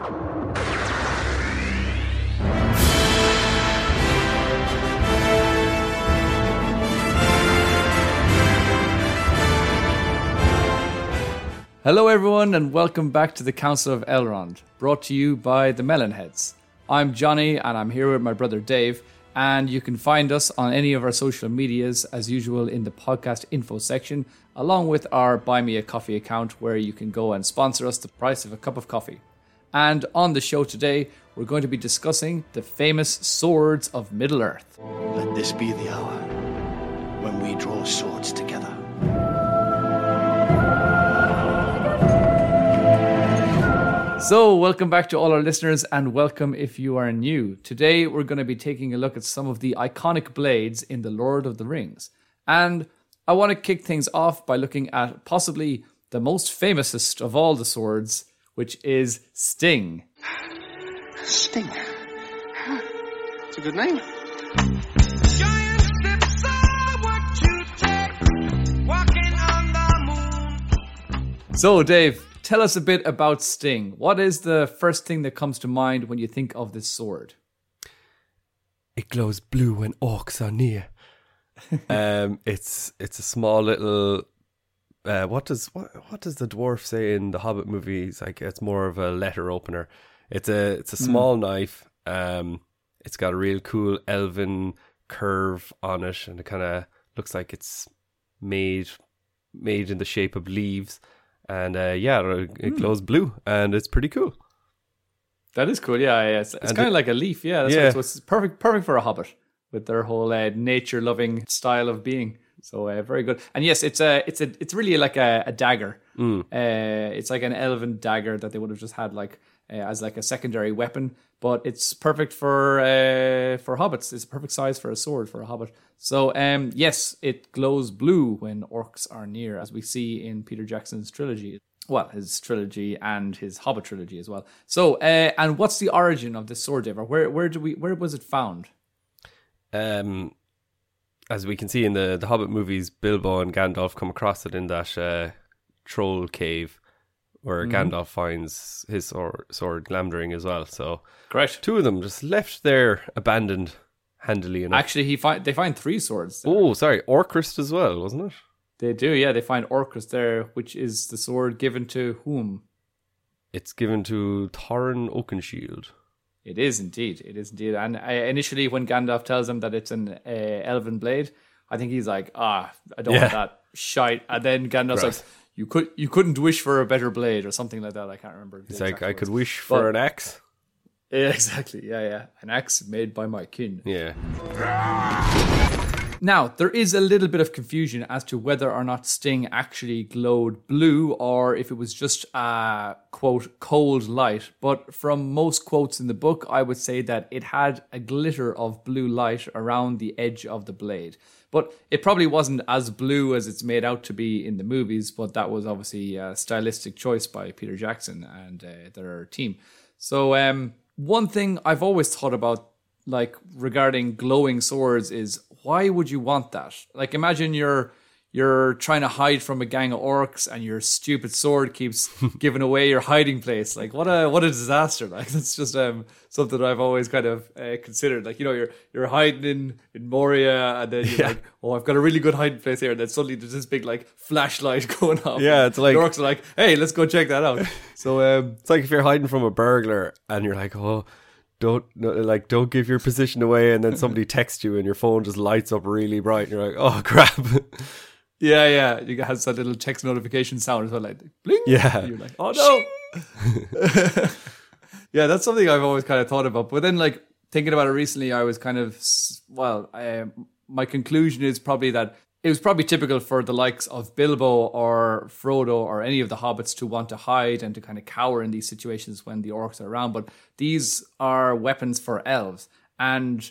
Hello, everyone, and welcome back to the Council of Elrond, brought to you by the Mellon Heads. I'm Johnny, and I'm here with my brother Dave. And you can find us on any of our social medias, as usual, in the podcast info section, along with our Buy Me a Coffee account, where you can go and sponsor us the price of a cup of coffee. And on the show today, we're going to be discussing the famous swords of Middle Earth. Let this be the hour when we draw swords together. So, welcome back to all our listeners, and welcome if you are new. Today, we're going to be taking a look at some of the iconic blades in The Lord of the Rings. And I want to kick things off by looking at possibly the most famousest of all the swords, which is Sting. Sting. It's a good name. So, Dave, tell us a bit about Sting. What is the first thing that comes to mind when you think of this sword? It glows blue when orcs are near. um, it's it's a small little. Uh, what does what what does the dwarf say in the Hobbit movies? Like it's more of a letter opener. It's a it's a small knife. Um, it's got a real cool elven curve on it, and it kind of looks like it's made made in the shape of leaves. And uh, yeah, it glows blue, and it's pretty cool. That is cool. Yeah, yeah. It's, it's kind of it- like a leaf. Yeah, that's Yeah. What it's, it's perfect. Perfect for a hobbit with their whole uh, nature-loving style of being. So uh, very good. And yes, it's a it's a it's really like a, a dagger. Mm. Uh, it's like an elven dagger that they would have just had like uh, as like a secondary weapon. But it's perfect for uh, for hobbits. It's a perfect size for a sword for a hobbit. So um, yes, it glows blue when orcs are near, as we see in Peter Jackson's trilogy. Well, his trilogy and his Hobbit trilogy as well. So, uh, and what's the origin of this sword, Dave? Or where where do we where was it found? Um, as we can see in the the Hobbit movies, Bilbo and Gandalf come across it in that uh, troll cave where Gandalf finds his sword, sword Glamdring as well. So Great. two of them just left there abandoned handily enough. Actually, he find they find three swords. there. oh, sorry, Orcrist as well, wasn't it? They do, yeah. They find Orcrist there, which is the sword given to whom? It's given to Thorin Oakenshield. It is indeed. It is indeed. And uh, initially, when Gandalf tells him that it's an uh, elven blade, I think he's like, "Ah, I don't want that shite." And then Gandalf's Gross. like, "You could, you couldn't wish for a better blade, or something like that." I can't remember. It's like I could wish for But- an axe. Yeah, exactly. Yeah, yeah. An axe made by my kin. Yeah, Now, there is a little bit of confusion as to whether or not Sting actually glowed blue or if it was just a quote cold light. But from most quotes in the book, I would say that it had a glitter of blue light around the edge of the blade. But it probably wasn't as blue as it's made out to be in the movies, but that was obviously a stylistic choice by Peter Jackson and uh, their team. So, um, one thing I've always thought about like regarding glowing swords is why would you want that? Like imagine you're you're trying to hide from a gang of orcs and your stupid sword keeps giving away your hiding place. Like what a what a disaster! Like that's just um something that I've always kind of uh, considered. Like you know you're you're hiding in in Moria and then you're Yeah. like oh I've got a really good hiding place here and then suddenly there's this big like flashlight going off. Yeah, it's like- the orcs are like hey let's go check that out. So um it's like if you're hiding from a burglar and you're like, oh. Don't no, like don't give your position away, and then somebody texts you, and your phone just lights up really bright, and you're like, "Oh crap!" Yeah, yeah. It has that little text notification sound as well, like bling. Yeah. You're like, oh no. yeah, that's something I've always kind of thought about. But then, like thinking about it recently, I was kind of well. Um, my conclusion is probably that it was probably typical for the likes of Bilbo or Frodo or any of the hobbits to want to hide and to kind of cower in these situations when the orcs are around. But these are weapons for elves, and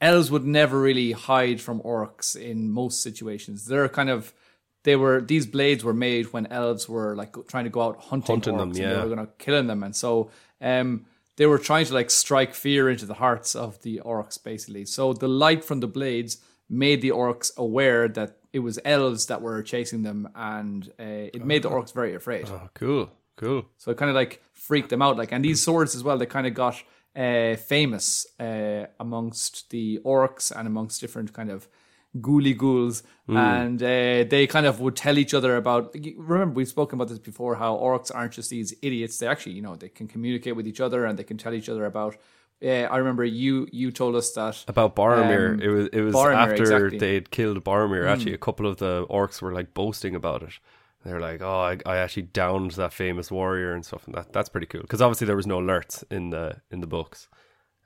elves would never really hide from orcs in most situations. They're kind of they were these blades were made when elves were like trying to go out hunting, Hunting orcs them, and yeah. they were going to killing them, and so um, they were trying to like strike fear into the hearts of the orcs, basically. So the light from the blades made the orcs aware that it was elves that were chasing them, and uh, it made the orcs very afraid. oh, cool. Cool. So it kind of like freaked them out. Like, and these swords as well, they kind of got uh, famous uh, amongst the orcs and amongst different kind of ghouly ghouls, and uh, they kind of would tell each other about. Remember, we've spoken about this before. How orcs aren't just these idiots; they actually, you know, they can communicate with each other and they can tell each other about. Uh, I remember you you told us that About Boromir, Um, it was it was Boromir, after exactly. they'd killed Boromir. Actually, a couple of the orcs were like boasting about it. They're like, "Oh, I, I actually downed that famous warrior and stuff." And that that's pretty cool because obviously there was no alerts in the in the books.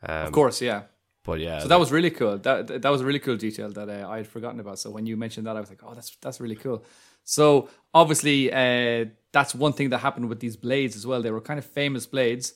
Um, of course, yeah. but yeah, So that was really cool. That that was a really cool detail that uh, I had forgotten about. So when you mentioned that, I was like, oh, that's that's really cool. So obviously, uh, that's one thing that happened with these blades as well. They were kind of famous blades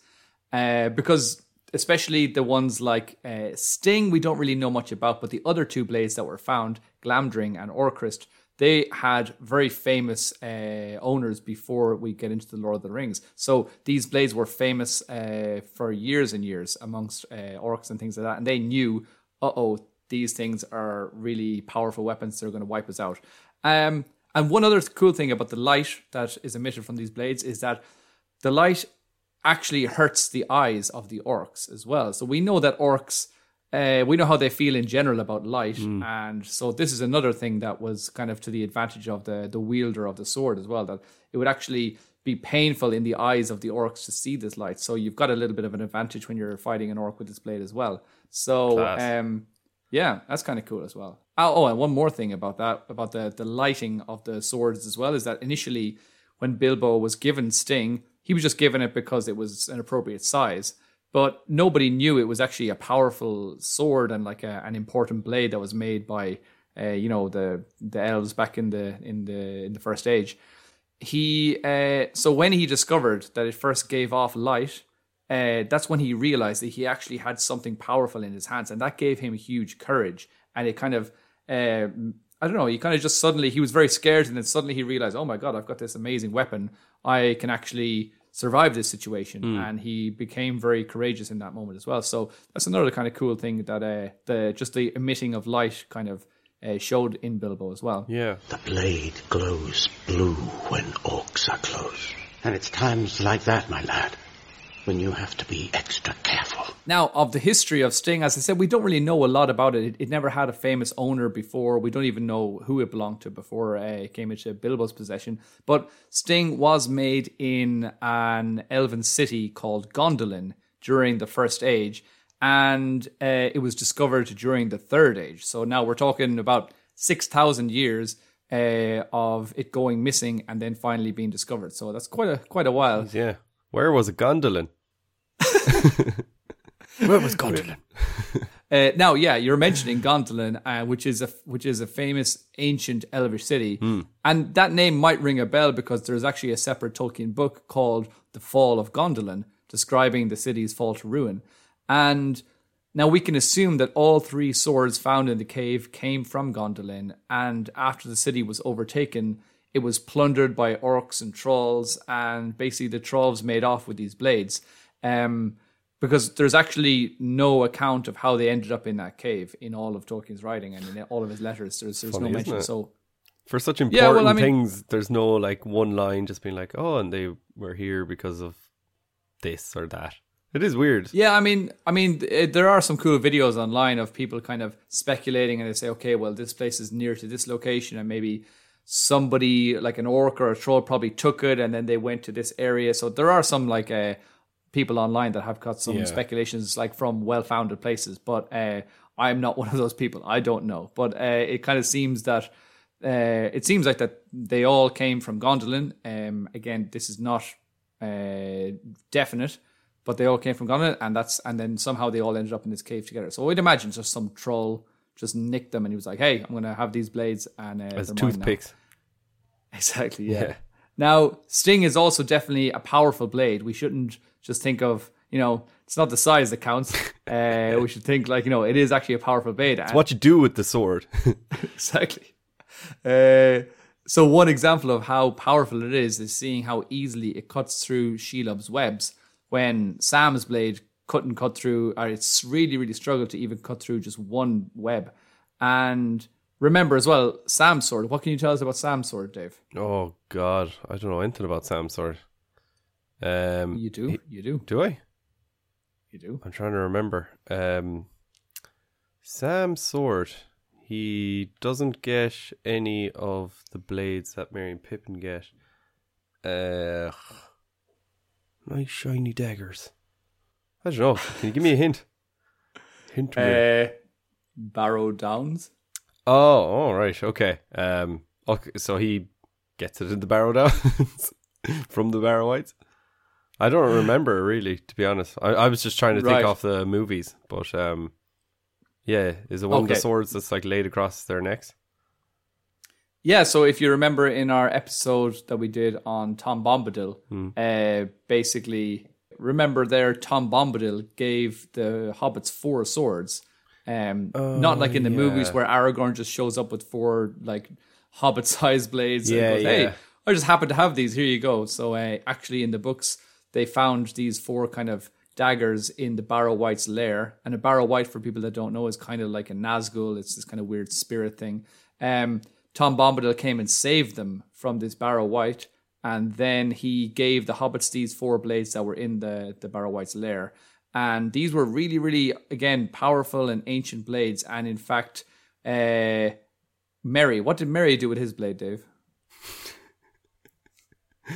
uh, because, especially the ones like uh, Sting, we don't really know much about, but the other two blades that were found, Glamdring and Orcrist, they had very famous uh, owners before we get into the Lord of the Rings. So these blades were famous uh, for years and years amongst uh, orcs and things like that, and they knew, uh oh, these things are really powerful weapons. They're going to wipe us out. Um, and one other cool thing about the light that is emitted from these blades is that the light actually hurts the eyes of the orcs as well. So we know that orcs, uh, we know how they feel in general about light, and so this is another thing that was kind of to the advantage of the the wielder of the sword as well. That it would actually be painful in the eyes of the orcs to see this light. So you've got a little bit of an advantage when you're fighting an orc with this blade as well. So um, yeah, that's kind of cool as well. Oh, oh, and one more thing about that, about the the lighting of the swords as well, is that initially when Bilbo was given Sting, he was just given it because it was an appropriate size. But nobody knew it was actually a powerful sword and like a, an important blade that was made by, uh, you know, the the elves back in the in the in the first age. He uh, so when he discovered that it first gave off light, uh, that's when he realized that he actually had something powerful in his hands, and that gave him huge courage. And it kind of, uh, I don't know, he kind of just suddenly he was very scared, and then suddenly he realized, oh my god, I've got this amazing weapon. I can actually survive this situation, and he became very courageous in that moment as well. So that's another kind of cool thing that uh, the just the emitting of light kind of uh, showed in Bilbo as well. yeah. The blade glows blue when orcs are close. And it's times like that, my lad, when you have to be extra careful. Now, of the history of Sting, as I said, we don't really know a lot about it. It, it never had a famous owner before. We don't even know who it belonged to before uh, it came into Bilbo's possession. But Sting was made in an elven city called Gondolin during the First Age, and uh, it was discovered during the Third Age. So now we're talking about 6,000 years. Uh, of it going missing and then finally being discovered, so that's quite a quite a while. Yeah. Where was it? Gondolin? Where was Gondolin? uh, now, yeah, you're mentioning Gondolin, uh, which is a which is a famous ancient Elvish city, and that name might ring a bell because there's actually a separate Tolkien book called "The Fall of Gondolin," describing the city's fall to ruin. And now we can assume that all three swords found in the cave came from Gondolin, and after the city was overtaken, it was plundered by orcs and trolls, and basically the trolls made off with these blades. Um, because there's actually no account of how they ended up in that cave in all of Tolkien's writing and in all of his letters. There's, there's Funny, no mention. So For such important Yeah, well, I mean- things, there's no like one line just being like, "Oh, and they were here because of this or that." It is weird. Yeah, I mean, I mean, it, there are some cool videos online of people kind of speculating, and they say, okay, well, this place is near to this location, and maybe somebody like an orc or a troll probably took it, and then they went to this area. So there are some like uh, people online that have got some Yeah. speculations like from well-founded places, but uh, I'm not one of those people. I don't know, but uh, it kind of seems that. Uh, it seems like that they all came from Gondolin. Um, again, this is not uh, definite, but they all came from Gondolin, and that's and then somehow they all ended up in this cave together. So I'd imagine just some troll just nicked them, and he was like, "Hey, I'm to have these blades and uh, As they're mine now." toothpicks. Exactly. Yeah. Yeah. Now, Sting is also definitely a powerful blade. We shouldn't just think of you know it's not the size that counts. uh, we should think like you know it is actually a powerful blade. And- What you do with the sword? exactly. Uh, so one example of how powerful it is is seeing how easily it cuts through Shelob's webs when Sam's blade couldn't cut through, or it's really, really struggled to even cut through just one web. And remember as well, Sam's sword. What can you tell us about Sam's sword, Dave? oh God, I don't know anything about Sam's sword. Um, You do, he- you do, do I? you do. I'm trying to remember. Um, Sam's sword. He doesn't get any of the blades that Merry and Pippin get. Uh, nice shiny daggers. I don't know. Can you give me a hint? Hint me. Uh, Barrow Downs. oh, all right. Okay. Um. Okay. So he gets it in the Barrow Downs from the Barrow-wights. I don't remember really, to be honest. I, I was just trying to think Right. off the movies, but um, yeah, is it one of the swords that's like laid across their necks? Yeah, so if you remember in our episode that we did on Tom Bombadil, uh, basically, remember there, Tom Bombadil gave the hobbits four swords. Um, not like in the movies where Aragorn just shows up with four like hobbit-sized blades. Yeah, and goes, hey, yeah. I just happen to have these. Here you go. So uh, actually, in the books, they found these four kind of daggers in the Barrow-wight's lair. And a Barrow-wight, for people that don't know, is kind of like a Nazgul. It's this kind of weird spirit thing. Um, Tom Bombadil came and saved them from this Barrow-wight, and then he gave the hobbits these four blades that were in the the Barrow-wight's lair. And these were really, really, again, powerful and ancient blades. And in fact, uh, Merry, what did Merry do with his blade, Dave?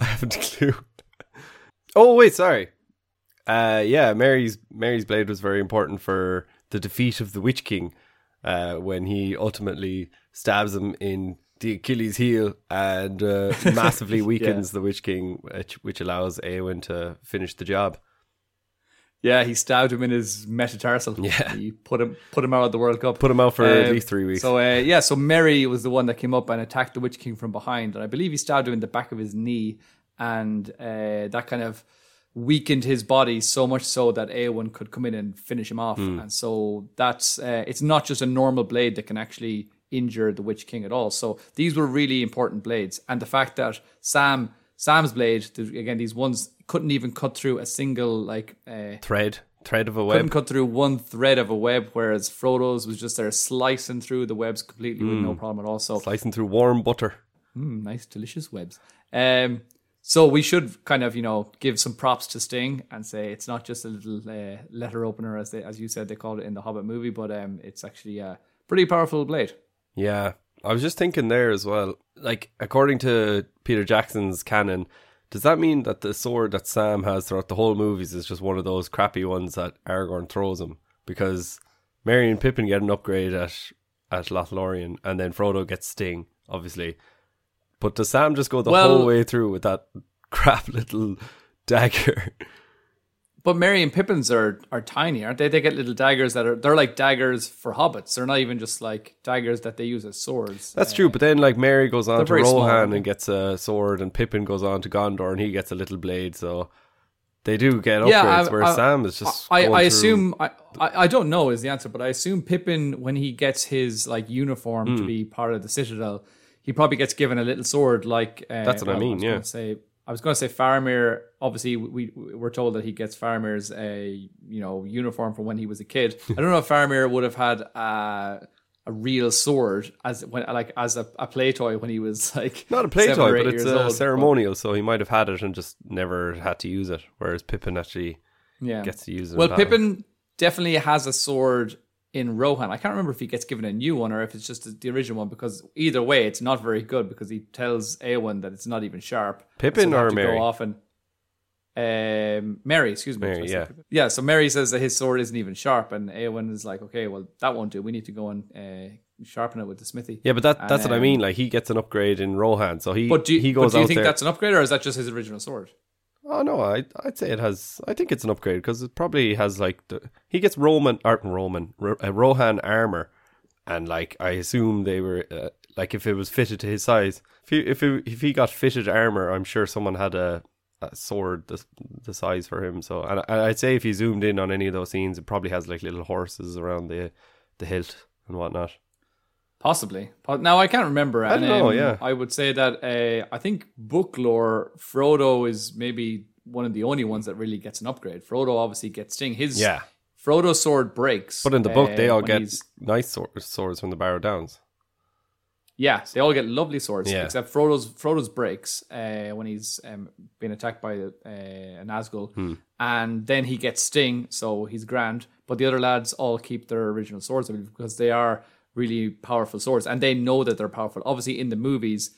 I haven't a clue. Oh wait, sorry. Uh, yeah, Merry's Merry's blade was very important for the defeat of the Witch King uh, when he ultimately stabs him in the Achilles heel and uh, massively weakens the Witch King, which, which allows Eowyn to finish the job. Yeah, he stabbed him in his metatarsal. Yeah. he put him put him out of the World Cup. Put him out for at Um, least three weeks. So uh, yeah, so Merry was the one that came up and attacked the Witch King from behind, and I believe he stabbed him in the back of his knee, and uh, that kind of weakened his body so much so that Eowyn could come in and finish him off. Hmm. And so that's uh, it's not just a normal blade that can actually injure the Witch King at all. So these were really important blades, and the fact that Sam Sam's blade again these ones couldn't even cut through a single like. Uh, thread, thread of a web. couldn't cut through one thread of a web, whereas Frodo's was just there slicing through the webs completely with Hmm. no problem at all. So Slicing through warm butter. mm, nice, delicious webs. Um, so we should kind of you know give some props to Sting and say it's not just a little uh, letter opener as they as you said they called it in the Hobbit movie, but um, it's actually a pretty powerful blade. Yeah, I was just thinking there as well. Like, according to Peter Jackson's canon, does that mean that the sword that Sam has throughout the whole movies is just one of those crappy ones that Aragorn throws him? Because Merry and Pippin get an upgrade at at Lothlorien, and then Frodo gets Sting, obviously. But does Sam just go the Well- whole way through with that crap little dagger? But Merry and Pippins are are tiny, aren't they? They get little daggers that are they're like daggers for hobbits. They're not even just like daggers that they use as swords. That's true, but then like Merry goes on to very small, Rohan and gets a sword, and Pippin goes on to Gondor and he gets a little blade. So they do get upgrades, Yeah, I- whereas I- Sam is just. I, I assume I, I don't know is the answer, but I assume Pippin when he gets his like uniform Hmm. to be part of the Citadel, he probably gets given a little sword like. Uh, That's what I mean, was yeah. Say, I was going to say Faramir. Obviously, we we we're told that he gets Faramir's a you know uniform from when he was a kid. I don't know if Faramir would have had a, a real sword as when like as a, a play toy when he was like Not a play toy, but it's a old. ceremonial, so he might have had it and just never had to use it. Whereas Pippin actually yeah. gets to use it. Well. Pippin definitely has a sword in Rohan. I can't remember if he gets given a new one or if it's just the original one. Because either way, it's not very good because he tells Eowyn that it's not even sharp. Pippin have or Merry? Go off and, um, Merry, excuse me. Merry, yeah. yeah. So Merry says that his sword isn't even sharp, and Eowyn is like, "Okay, well that won't do. We need to go and uh, sharpen it with the smithy." Yeah, but that that's what I Um, mean. Like he gets an upgrade in Rohan, so he But do you, he but goes do you think there. that's an upgrade, or is that just his original sword? Oh no, I I'd say it has. I think it's an upgrade because it probably has like the he gets Roman art and Roman Ro, uh, Rohan armor, and like I assume they were uh, like if it was fitted to his size. If he if he, if he got fitted armor, I'm sure someone had a, a sword the the size for him. So and I, I'd say if you zoomed in on any of those scenes, it probably has like little horses around the the hilt and whatnot. Possibly. Po- Now I can't remember. I don't know, um, yeah. I would say that uh, I think book lore, Frodo is maybe one of the only ones that really gets an upgrade. Frodo obviously gets Sting. His Yeah. Frodo's sword breaks. But in the book, they uh, all get nice sword, swords from the Barrow Downs. Yeah, they all get lovely swords, Yeah. except Frodo's. Frodo's breaks uh, when he's um, being attacked by uh, a Nazgul, Hmm. and then he gets sting, so he's grand. But the other lads all keep their original swords I believe, because they are really powerful swords, and they know that they're powerful. Obviously, in the movies,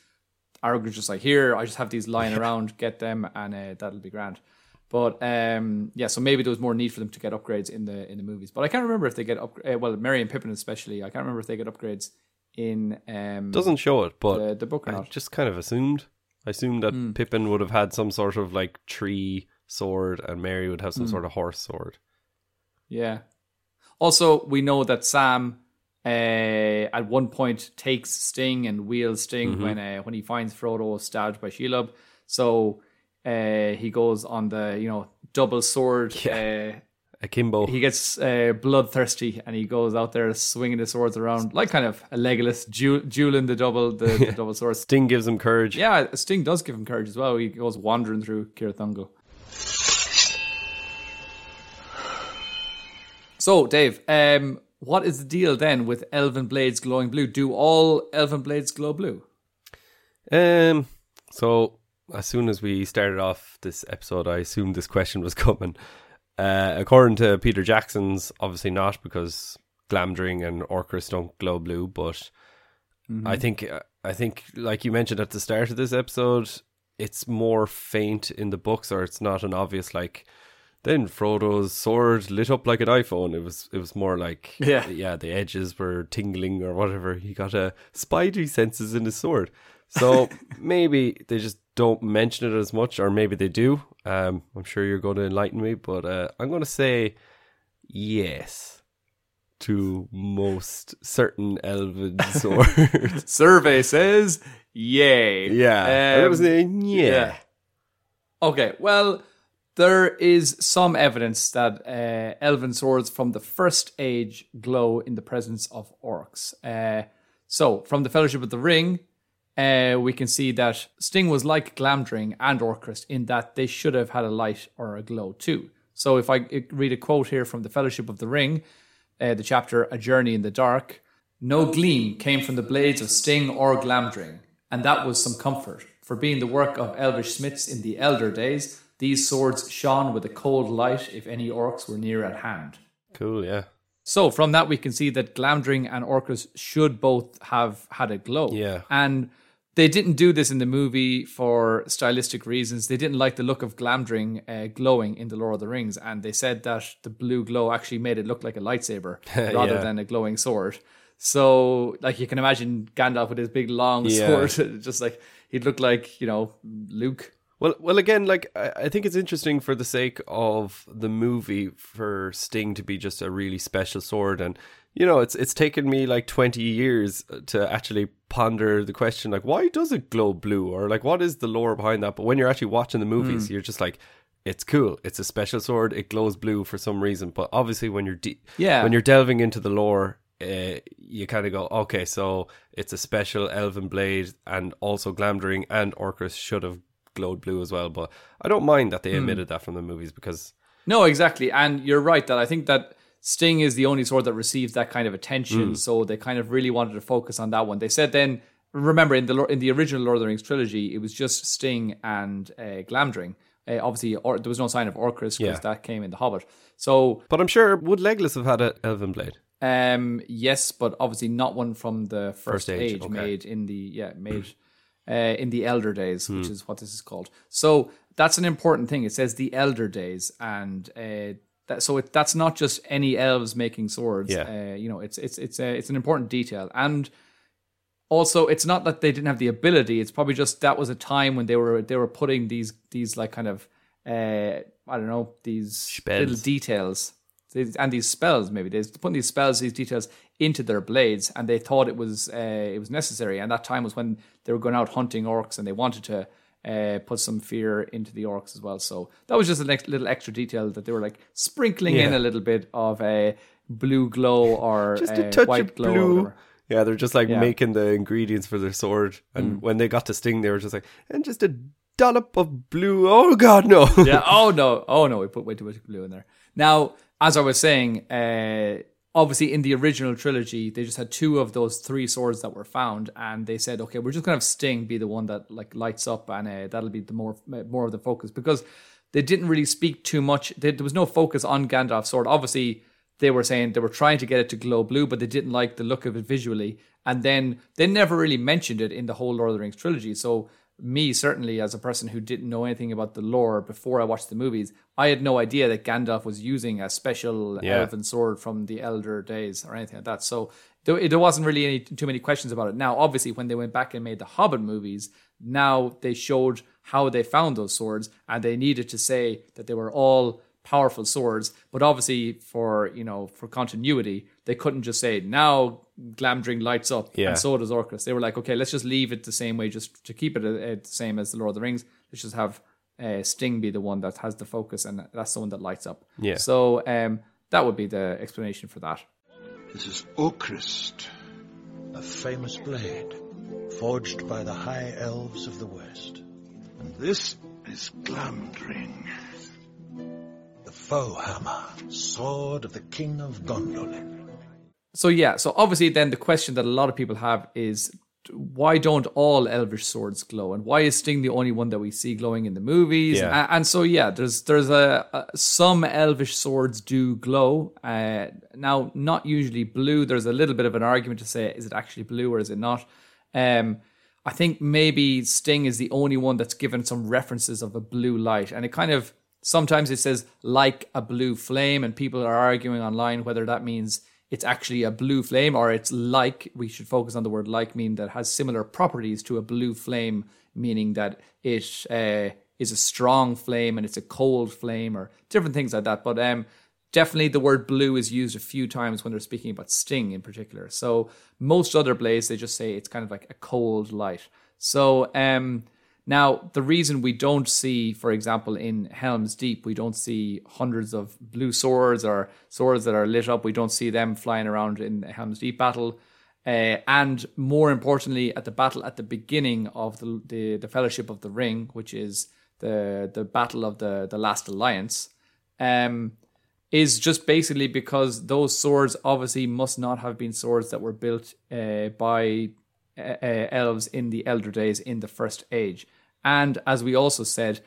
Aragorn's just like, "Here, I just have these lying around, get them, and uh, that'll be grand." But um, yeah, so maybe there was more need for them to get upgrades in the in the movies. But I can't remember if they get up. Uh, well, Merry and Pippin especially, I can't remember if they get upgrades in um, Doesn't show it, but the, the book or I not. just kind of assumed. I assumed that Hmm. Pippin would have had some sort of like tree sword, and Merry would have some sort of horse sword. Yeah. Also, we know that Sam uh, at one point takes Sting and wields Sting Mm-hmm. when uh, when he finds Frodo stabbed by Shelob. So uh, he goes on the you know double sword. Uh, Akimbo. he gets uh, bloodthirsty and he goes out there swinging the swords around like kind of a Legolas, du- dueling the double the, the double sword. Sting gives him courage. Yeah, Sting does give him courage as well. He goes wandering through Cirith Ungol. So, Dave, um, what is the deal then with elven blades glowing blue? Do all elven blades glow blue? Um. So as soon as we started off this episode, I assumed this question was coming. Uh, according to Peter Jackson's, obviously not because Glamdring and Orcrist don't glow blue, but I think I think like you mentioned at the start of this episode, it's more faint in the books, or it's not an obvious like. Then Frodo's sword lit up like an iPhone. It was it was more like Yeah. yeah, the edges were tingling or whatever. He got a spidey senses in his sword. So maybe they just don't mention it as much, or maybe they do. Um, I'm sure you're going to enlighten me, but uh, I'm going to say yes to most certain elven swords. Survey says yay. yeah, Um, yeah. yeah. Okay, well, there is some evidence that uh, elven swords from the first age glow in the presence of orcs. Uh, so, from the Fellowship of the Ring, uh, we can see that Sting was like Glamdring and Orcrist in that they should have had a light or a glow too. So, if I uh, read a quote here from the Fellowship of the Ring, uh, the chapter A Journey in the Dark, no gleam came from the blades of Sting or Glamdring, and that was some comfort. For being the work of elvish smiths in the elder days, these swords shone with a cold light if any orcs were near at hand. Cool, yeah. So from that we can see that Glamdring and Orcrist should both have had a glow. Yeah. And they didn't do this in the movie for stylistic reasons. They didn't like the look of Glamdring uh, glowing in the Lord of the Rings, and they said that the blue glow actually made it look like a lightsaber rather Yeah. than a glowing sword. So, like you can imagine Gandalf with his big long Yeah. sword, just like he'd look like you know Luke. Well, well, again, like I, I think it's interesting for the sake of the movie for Sting to be just a really special sword, and you know, it's it's taken me like twenty years to actually ponder the question, like why does it glow blue, or like what is the lore behind that? But when you're actually watching the movies, Hmm. you're just like, it's cool, it's a special sword, it glows blue for some reason. But obviously, when you're de- Yeah. when you're delving into the lore. Uh, you kind of go, okay, so it's a special elven blade, and also Glamdring and Orcrist should have glowed blue as well. But I don't mind that Hmm. they omitted that from the movies because No, exactly. And you're right that I think that Sting is the only sword that receives that kind of attention. So they kind of really wanted to focus on that one. They said then, remember in the in the original Lord of the Rings trilogy, it was just Sting and uh, Glamdring. Uh, obviously, or, there was no sign of Orcrist because Yeah. that came in the Hobbit. So But I'm sure would Legolas have had an elven blade? um, yes, but obviously not one from the first, First age, age, okay. made in the yeah made uh, in the elder days, which Hmm. is what this is called. So that's an important thing. It says the elder days, and uh, that so it, that's not just any elves making swords. Yeah. Uh, you know, it's it's it's a, it's an important detail, and also it's not that they didn't have the ability. It's probably just that was a time when they were they were putting these these like kind of uh, I don't know these Spells. little details and these spells maybe they're putting these spells these details into their blades and they thought it was uh, it was necessary and that time was when they were going out hunting orcs and they wanted to uh, put some fear into the orcs as well so that was just a little extra detail that they were like sprinkling in a little bit of a blue glow or Just uh, a touch white of glow blue. Yeah, they're just like Yeah. making the ingredients for their sword. And when they got to Sting, they were just like, and just a dollop of blue. Oh God, no! yeah. Oh no. Oh no. We put way too much blue in there. Now, as I was saying, uh, obviously in the original trilogy they just had two of those three swords that were found and they said okay we're just going to have sting be the one that like lights up and uh, that'll be the more more of the focus. Because they didn't really speak too much there was no focus on gandalf's sword. Obviously they were saying they were trying to get it to glow blue but they didn't like the look of it visually and then they never really mentioned it in the whole lord of the rings trilogy. So me certainly as a person who didn't know anything about the lore before I watched the movies, I had no idea that Gandalf was using a special Yeah. elven sword from the elder days or anything like that. So there, there wasn't really any too many questions about it. Now, obviously, when they went back and made the Hobbit movies, now they showed how they found those swords, and they needed to say that they were all powerful swords. But obviously, for you know, for continuity, they couldn't just say now Glamdring lights up Yeah. and so does Orcrist. They were like, okay, let's just leave it the same way, just to keep it uh, the same as the Lord of the Rings. Let's just have uh, Sting be the one that has the focus, and that's the one that lights up. Yeah. So um, that would be the explanation for that. This is Orcrist, a famous blade forged by the high elves of the west. And this is Glamdring, the foe hammer, sword of the king of Gondolin. So yeah, so obviously then the question that a lot of people have is why don't all elvish swords glow and why is Sting the only one that we see glowing in the movies? Yeah. And, so yeah, there's there's a, a some elvish swords do glow. Uh, now not usually blue. There's a little bit of an argument to say is it actually blue or is it not? Um, I think maybe Sting is the only one that's given some references of a blue light, and it kind of sometimes it says like a blue flame, and people are arguing online whether that means it's actually a blue flame or it's like. We should focus on the word like, meaning that has similar properties to a blue flame, meaning that it uh, is a strong flame and it's a cold flame or different things like that. But um, definitely the word blue is used a few times when they're speaking about Sting in particular. So most other blades they just say it's kind of like a cold light. So um now the reason we don't see, for example, in Helm's Deep, we don't see hundreds of blue swords or swords that are lit up. We don't see them flying around in Helm's Deep battle. Uh, and more importantly, at the battle at the beginning of the, the the Fellowship of the Ring, which is the the battle of the the Last Alliance, um, is just basically because those swords obviously must not have been swords that were built uh, by uh, elves in the elder days in the first age. And as we also said,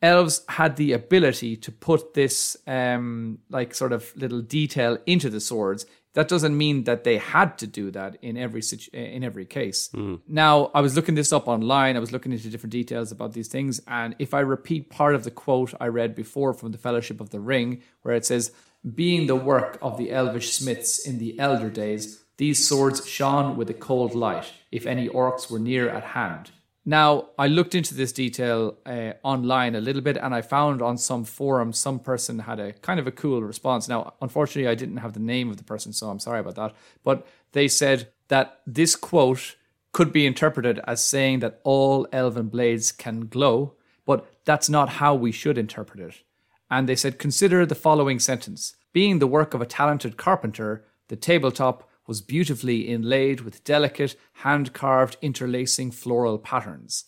elves had the ability to put this um, like sort of little detail into the swords. That doesn't mean that they had to do that in every situ- in every case. Now, I was looking this up online. I was looking into different details about these things, and if I repeat part of the quote I read before from the Fellowship of the Ring, where it says, "Being the work of the elvish smiths in the elder days, these swords shone with a cold light, if any orcs were near at hand." Now, I looked into this detail uh, online a little bit and I found on some forum some person had a kind of a cool response. Now, unfortunately, I didn't have the name of the person, so I'm sorry about that. But they said that this quote could be interpreted as saying that all elven blades can glow, but that's not how we should interpret it. And they said, consider the following sentence Being the work of a talented carpenter, the tabletop was beautifully inlaid with delicate, hand carved, interlacing floral patterns.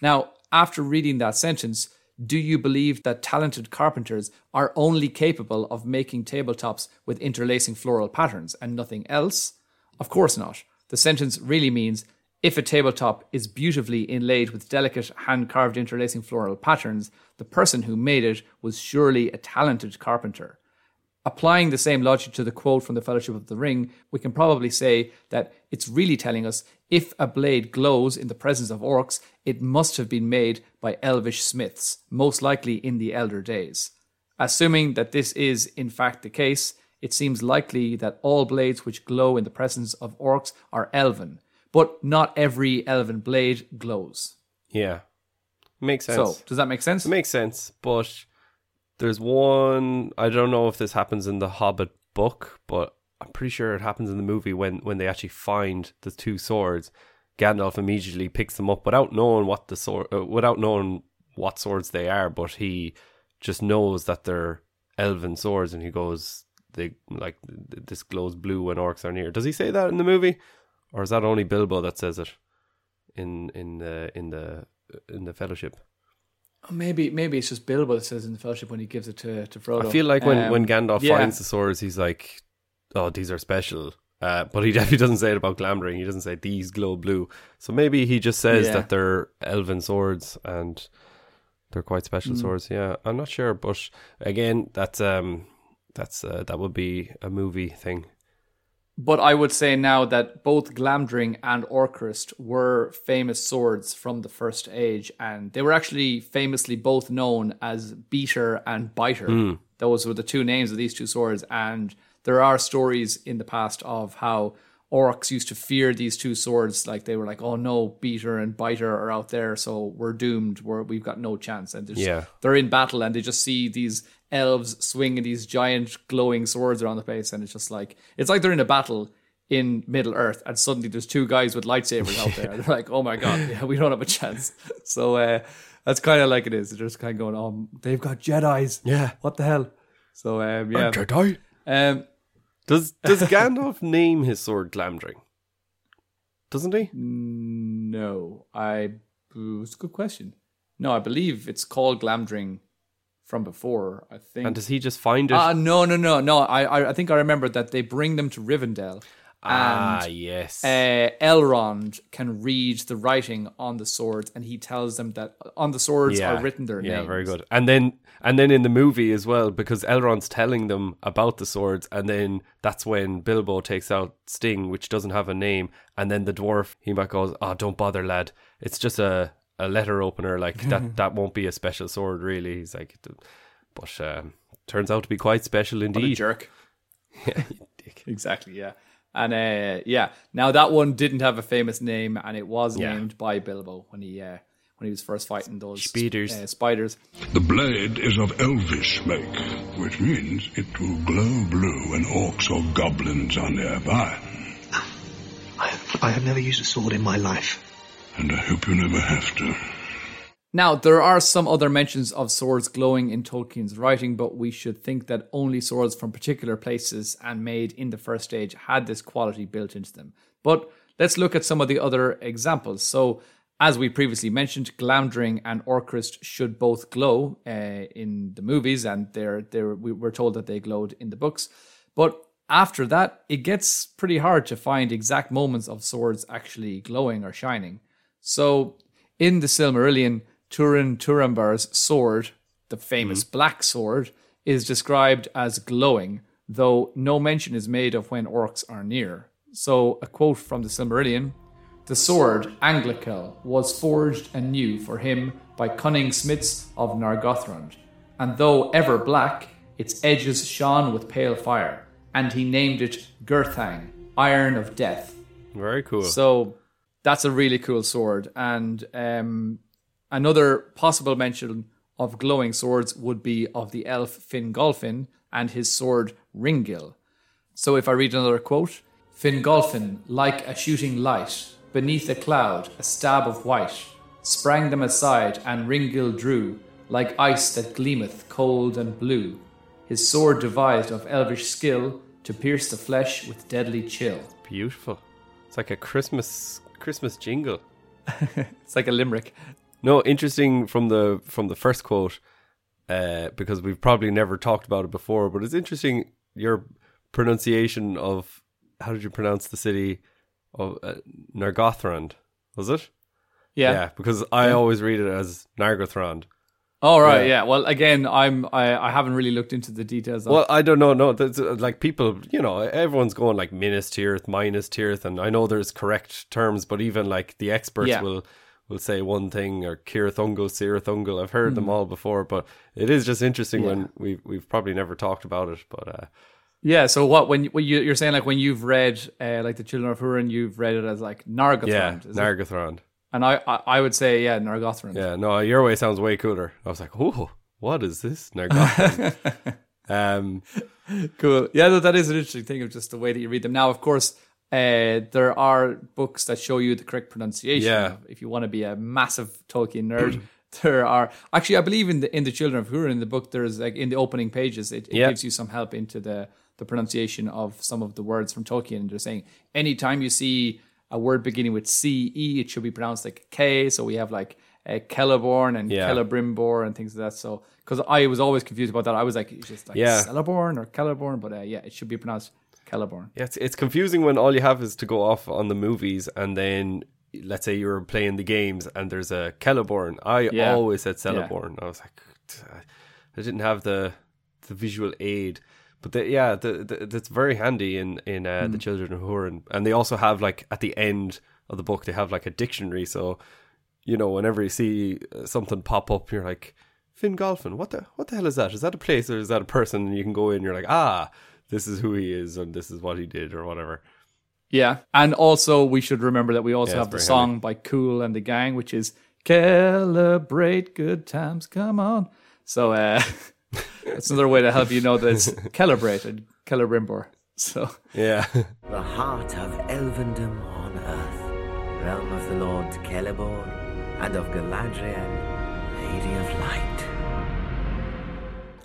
Now, after reading that sentence, do you believe that talented carpenters are only capable of making tabletops with interlacing floral patterns and nothing else? Of course not. The sentence really means if a tabletop is beautifully inlaid with delicate, hand carved, interlacing floral patterns, the person who made it was surely a talented carpenter. Applying the same logic to the quote from the Fellowship of the Ring, we can probably say that it's really telling us if a blade glows in the presence of orcs, it must have been made by elvish smiths, most likely in the elder days. Assuming that this is in fact the case, it seems likely that all blades which glow in the presence of orcs are elven, but not every elven blade glows. Yeah. Makes sense. So, does that make sense? It makes sense, but there's one. I don't know if this happens in the Hobbit book, but I'm pretty sure it happens in the movie when when they actually find the two swords. Gandalf immediately picks them up without knowing what the sword, uh, without knowing what swords they are, but he just knows that they're elven swords, and he goes, "They like this glows blue when orcs are near." Does he say that in the movie, or is that only Bilbo that says it in in the in the in the Fellowship? Maybe maybe it's just Bilbo that says in the Fellowship when he gives it to, to Frodo. I feel like when, Um, when Gandalf yeah. finds the swords, he's like, oh, these are special. Uh, but he definitely doesn't say it about Glamdring. He doesn't say these glow blue. So maybe he just says Yeah. that they're elven swords and they're quite special swords. Yeah, I'm not sure, but again, that's um, that's uh, that would be a movie thing. But I would say now that both Glamdring and Orcrist were famous swords from the First Age, and they were actually famously both known as Beater and Biter. Hmm. Those were the two names of these two swords, and there are stories in the past of how orcs used to fear these two swords. Like they were like, "Oh no, Beater and Biter are out there, so we're doomed. We're, we've got no chance." And they're just- Yeah. they're in battle, and they just see these elves swinging these giant glowing swords around the place, and it's just like it's like they're in a battle in Middle Earth, and suddenly there's two guys with lightsabers out there. They're like, "Oh my god, yeah, we don't have a chance." So uh, that's kind of like it is. They're just kind of going, "Oh, they've got Jedi's. Yeah. what the hell?" So um, yeah, Jedi. um, Does does Gandalf name his sword Glamdring? Doesn't he? no, I. It's a good question. No, I believe it's called Glamdring from before. I think. And does he just find it? Ah, no, no, no, no. I, I, I think I remember that they bring them to Rivendell, ah, yes. uh, Elrond can read the writing on the swords, and he tells them that on the swords are written their yeah, names. very good. And then and then in the movie as well, because Elrond's telling them about the swords, and then that's when Bilbo takes out Sting, which doesn't have a name, and then the dwarf he might goes, "Oh, don't bother, lad. It's just a a letter opener. Like that that won't be a special sword, really." He's like, but um, turns out to be quite special What a indeed. jerk. Exactly. Yeah. And uh, yeah, now that one didn't have a famous name, and it was Yeah. named by Bilbo when he uh, when he was first fighting those Speeders. uh, spiders. The blade is of elvish make, which means it will glow blue when orcs or goblins are nearby. I have, I have never used a sword in my life. And I hope you never have to. Now, there are some other mentions of swords glowing in Tolkien's writing, but we should think that only swords from particular places and made in the first age had this quality built into them. But let's look at some of the other examples. So, as we previously mentioned, Glamdring and Orcrist should both glow uh, in the movies, and they're, they're, we were told that they glowed in the books. But after that, it gets pretty hard to find exact moments of swords actually glowing or shining. So, in the Silmarillion, Turin Turambar's sword, the famous mm-hmm. black sword, is described as glowing, though no mention is made of when orcs are near. So, a quote from the Silmarillion The sword, Anglachel, was forged anew for him by cunning smiths of Nargothrond, and though ever black, its edges shone with pale fire, and he named it Gurthang, Iron of Death. Very cool. So that's a really cool sword. And um, another possible mention of glowing swords would be of the elf Fingolfin and his sword Ringil. So if I read another quote Fingolfin, like a shooting light, beneath a cloud, a stab of white, sprang them aside, and Ringil drew, like ice that gleameth cold and blue. His sword devised of elvish skill to pierce the flesh with deadly chill. Beautiful. It's like a Christmas Christmas jingle. It's like a limerick. No, interesting from the from the first quote, uh, because we've probably never talked about it before, but it's interesting your pronunciation of how did you pronounce the city of uh, Nargothrond? Was it? Yeah. because I always read it as Nargothrond. All right. Yeah. Yeah. Well, again, I'm I, I haven't really looked into the details. Of, Well, I don't know. No, that's, uh, like people, you know, everyone's going like Minas Tirith, Minas Tirith, and I know there's correct terms, but even like the experts Yeah. will will say one thing or Kirithungal, Sirathungal. I've heard Hmm. them all before, but it is just interesting when we've we've probably never talked about it. But uh, yeah. So what when, when you you're saying like when you've read uh, like the Children of Hurin, you've read it as like Nargothrond. yeah, is it? And I, I I would say yeah Nargothrond. Yeah, no, your way sounds way cooler. I was like, oh, what is this Nargothrond? um, Cool. Yeah, no, that is an interesting thing of just the way that you read them. Now, of course, uh, there are books that show you the correct pronunciation. Yeah. If you want to be a massive Tolkien nerd, there are actually, I believe in the in the Children of Hurin in the book. There's like in the opening pages, it, it Yeah. gives you some help into the the pronunciation of some of the words from Tolkien. And they're saying anytime you see a word beginning with C E, it should be pronounced like K. So we have like uh, Celeborn and Yeah. Celebrimbor and things like that. So because I was always confused about that, I was like, it's just like Yeah. Celeborn or Celeborn, but uh, yeah, it should be pronounced Celeborn. Yeah, it's, it's confusing when all you have is to go off on the movies and then let's say you're playing the games and there's a Celeborn. I Yeah. always said Celeborn. I was like, I didn't have the the visual aid. But the, yeah, the, the, that's very handy in in uh, Hmm. the Children of Hurin, and they also have like at the end of the book they have like a dictionary. So you know, whenever you see uh, something pop up, you're like, Fingolfin, what the what the hell is that? Is that a place or is that a person? And you can go in, you're like, ah, this is who he is and this is what he did or whatever. Yeah, and also we should remember that we also Yeah, have the song by Kool and the Gang, which is "Celebrate Good Times, Come On." So uh, that's another way to help you know that it's celebrated, Celebrimbor. So Yeah, The heart of Elvendom on earth, realm of the Lord Celeborn, and of Galadriel, Lady of Light.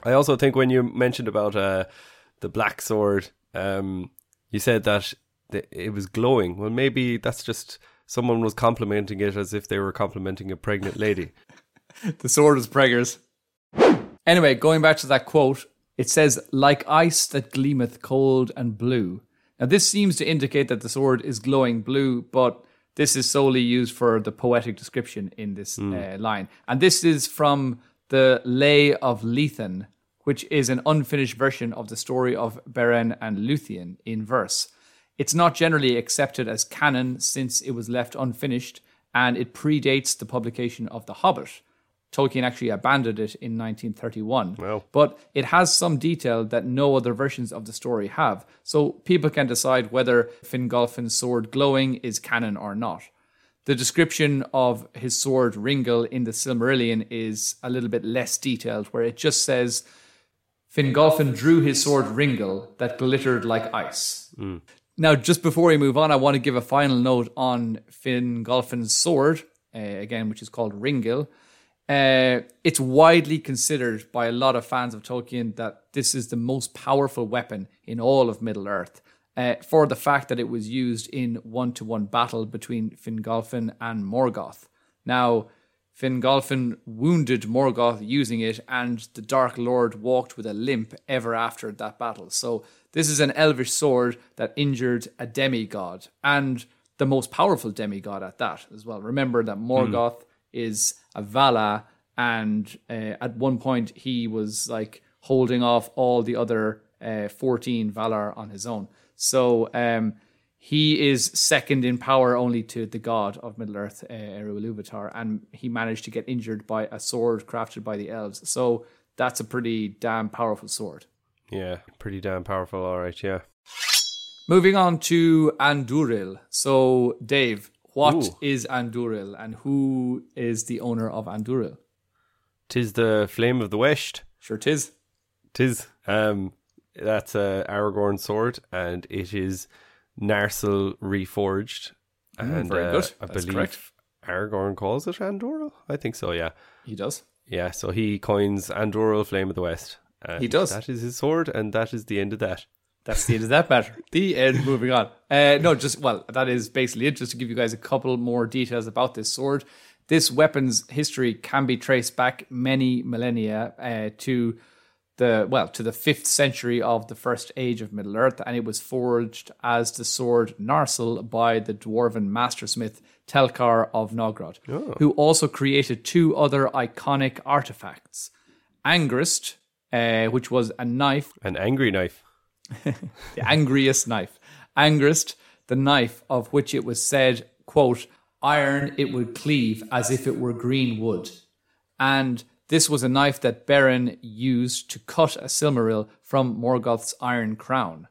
I also think when you mentioned about uh, the black sword, um, you said that it was glowing. Well, maybe that's just someone was complimenting it as if they were complimenting a pregnant lady. the sword is preggers. Anyway, going back to that quote, it says, like ice that gleameth cold and blue. Now, this seems to indicate that the sword is glowing blue, but this is solely used for the poetic description in this uh, line. And this is from the Lay of Leithian, which is an unfinished version of the story of Beren and Luthien in verse. It's not generally accepted as canon since it was left unfinished and it predates the publication of The Hobbit. Tolkien actually abandoned it in 1931. Wow. But it has some detail that no other versions of the story have, so people can decide whether Fingolfin's sword glowing is canon or not. The description of his sword Ringil in the Silmarillion is a little bit less detailed, where it just says Fingolfin drew his sword Ringil that glittered like ice. Now, just before we move on, I want to give a final note on Fingolfin's sword, uh, again, which is called Ringil. Uh, it's widely considered by a lot of fans of Tolkien that this is the most powerful weapon in all of Middle Earth, uh, for the fact that it was used in one-to-one battle between Fingolfin and Morgoth. Now, Fingolfin wounded Morgoth using it, and the Dark Lord walked with a limp ever after that battle. So this is an elvish sword that injured a demigod, and the most powerful demigod at that as well. Remember that Morgoth is a Vala, and uh, at one point he was like holding off all the other uh, 14 Valar on his own. So um, he is second in power only to the god of Middle Earth, uh, Eru Ilúvatar, and he managed to get injured by a sword crafted by the elves. So that's a pretty damn powerful sword. Yeah, pretty damn powerful. All right, yeah. Moving on to Anduril. So, Dave, what Ooh. is Anduril and who is the owner of Anduril? Tis the flame of the west. Sure, tis. Tis. Um, that's a Aragorn sword, and it is Narsil reforged. And very uh, good. I That's believe correct. Aragorn calls it Anduril. I think so. Yeah, He does. yeah. So he coins Anduril Flame of the West. He does. That is his sword, and that is the end of that. That's the end of that matter. The end. Moving on. Uh, no, just well, that is basically it. Just to give you guys a couple more details about this sword. This weapon's history can be traced back many millennia uh, to the well to the fifth century of the first age of Middle Earth, and it was forged as the sword Narsil by the dwarven mastersmith Telchar of Nogrod, who also created two other iconic artifacts: Angrist, uh, which was a knife An angry knife. the angriest knife. Angrist, the knife of which it was said, quote, iron it would cleave as if it were green wood. And this was a knife that Beren used to cut a Silmaril from Morgoth's iron crown,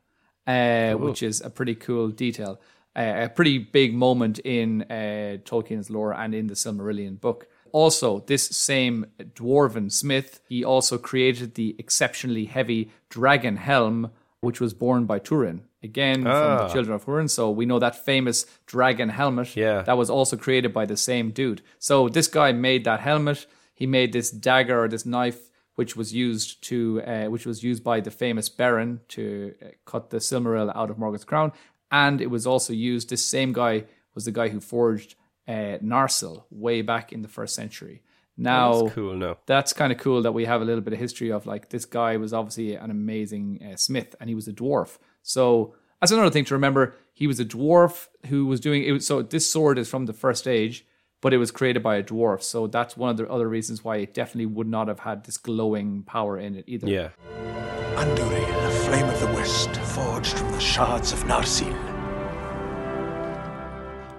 uh, which is a pretty cool detail. Uh, a pretty big moment in uh, Tolkien's lore and in the Silmarillion book. Also, this same dwarven smith, he also created the exceptionally heavy dragon helm, which was borne by Turin. Again, from the Children of Hurin. So we know that famous dragon helmet Yeah. that was also created by the same dude. So this guy made that helmet. He made this dagger or this knife, which was used to, uh, which was used by the famous Beren to uh, cut the Silmaril out of Morgoth's crown, and it was also used. This same guy was the guy who forged uh, Narsil way back in the first century. Now, That's cool. No. that's kind of cool that we have a little bit of history of like this guy was obviously an amazing uh, smith and he was a dwarf. So That's another thing to remember. He was a dwarf who was doing it. Was, so this sword is from the first age, but it was created by a dwarf. So that's one of the other reasons why it definitely would not have had this glowing power in it either. Yeah. Anduri, the flame of the west, forged from the shards of Narsil.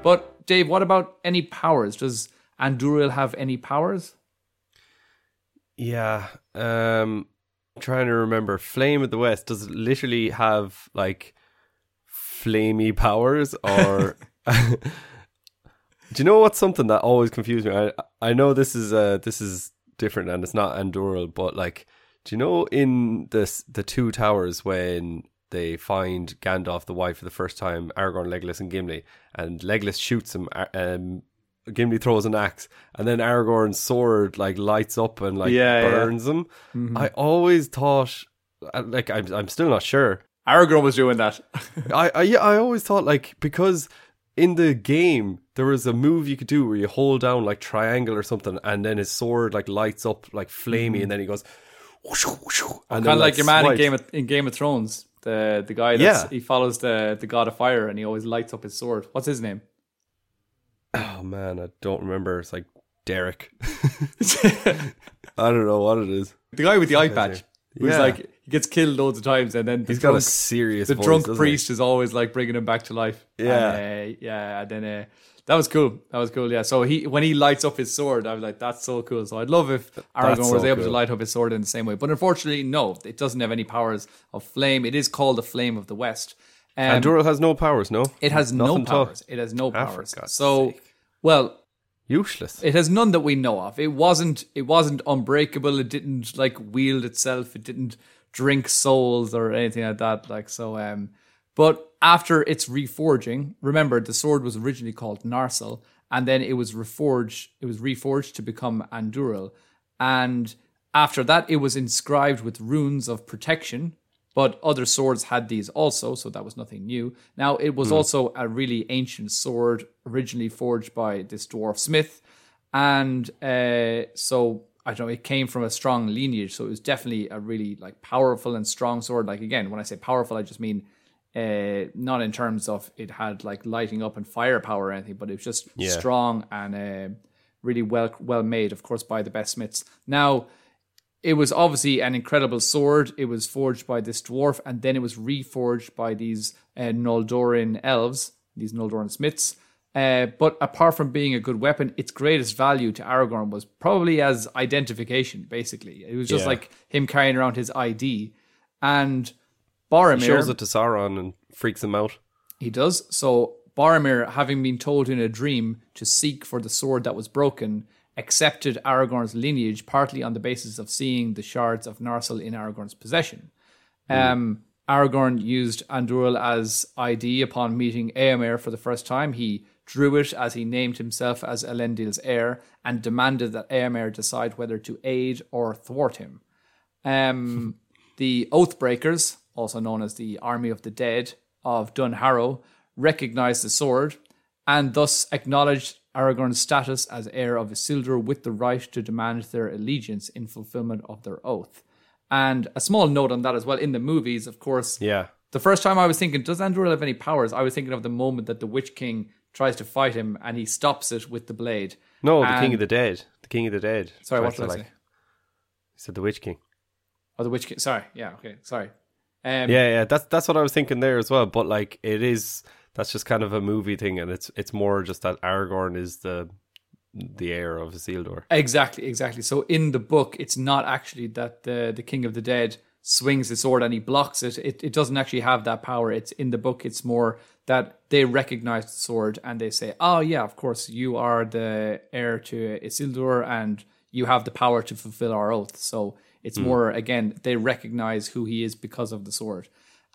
But Dave, what about any powers? Does Anduril have any powers? Yeah. Um I'm trying to remember. Flame of the West does it literally have like flamey powers or Do you know what's something that always confused me? I I know this is uh this is different and it's not Anduril, but like do you know in this the two towers when they find Gandalf the White for the first time, Aragorn, Legolas, and Gimli, and Legolas shoots him. Um, Gimli throws an axe, and then Aragorn's sword like lights up and like Yeah, yeah. burns him. I always thought, uh, like, I'm I'm still not sure. Aragorn was doing that. I I yeah, I always thought like because in the game there was a move you could do where you hold down like triangle or something, and then his sword like lights up like flamey, and then he goes. whoosh, whoosh, and kind then, of like your man in. Game of, in Game of Thrones. The the guy that's Yeah. he follows the the God of Fire and he always lights up his sword. What's his name? Oh man, I don't remember. It's like Derek. I don't know what it is. The guy with the eye patch. Who's Yeah. like he gets killed loads of times and then the He's got a serious. the voice, drunk doesn't he? priest is always like bringing him back to life. Yeah. And, uh, yeah. And then uh, that was cool. That was cool. Yeah. So he when he lights up his sword, I was like, that's so cool. So I'd love if Aragorn That's was so able to light up his sword in the same way. But unfortunately, no, it doesn't have any powers of flame. It is called the Flame of the West. Um, Anduril has no powers. No, It has no Nothing powers. It has no Ah, powers. God's So, sake. well, useless. it has none that we know of. It wasn't. It wasn't unbreakable. It didn't like wield itself. It didn't drink souls or anything like that. Like so. Um, but after its reforging, remember the sword was originally called Narsil, and then it was reforged. It was reforged to become Anduril, and after that, it was inscribed with runes of protection. But other swords had these also, so that was nothing new. Now, it was also a really ancient sword, originally forged by this dwarf smith. And uh, so, I don't know, it came from a strong lineage. So, it was definitely a really like powerful and strong sword. Like, again, when I say powerful, I just mean uh, not in terms of it had like lighting up and firepower or anything, but it was just Yeah. strong and uh, really well well made, of course, by the best smiths. Now, it was obviously an incredible sword. It was forged by this dwarf, and then it was reforged by these uh, Noldorin elves, these Noldorin smiths. Uh, but apart from being a good weapon, its greatest value to Aragorn was probably as identification. Basically, it was just Yeah. like him carrying around his ID, and Boromir He shows it to Sauron and freaks him out. he does. So Boromir, having been told in a dream to seek for the sword that was broken, accepted Aragorn's lineage partly on the basis of seeing the shards of Narsil in Aragorn's possession. Um, Aragorn used Anduril as ID upon meeting Éomer for the first time. He drew it as he named himself as Elendil's heir and demanded that Éomer decide whether to aid or thwart him. Um, the Oathbreakers, also known as the Army of the Dead of Dunharrow, recognized the sword and thus acknowledged Aragorn's status as heir of Isildur with the right to demand their allegiance in fulfillment of their oath. And a small note on that as well in the movies, of course. Yeah. The first time I was thinking, does Anduril have any powers? I was thinking of the moment that the Witch King tries to fight him and he stops it with the blade. No, the King of the Dead. The King of the Dead. Sorry, what did I say? He said the Witch King. Oh, the Witch King. Sorry. Yeah, okay. Sorry. Um, Yeah, yeah, that's that's what I was thinking there as well. But like, it is that's just kind of a movie thing, and it's it's more just that Aragorn is the the heir of Isildur. Exactly, exactly. So in the book, it's not actually that the the King of the Dead swings the sword and he blocks it. It it doesn't actually have that power. It's in the book. It's more that they recognize the sword and they say, "Oh yeah, of course, you are the heir to Isildur and you have the power to fulfill our oath." So it's hmm. more again they recognize who he is because of the sword.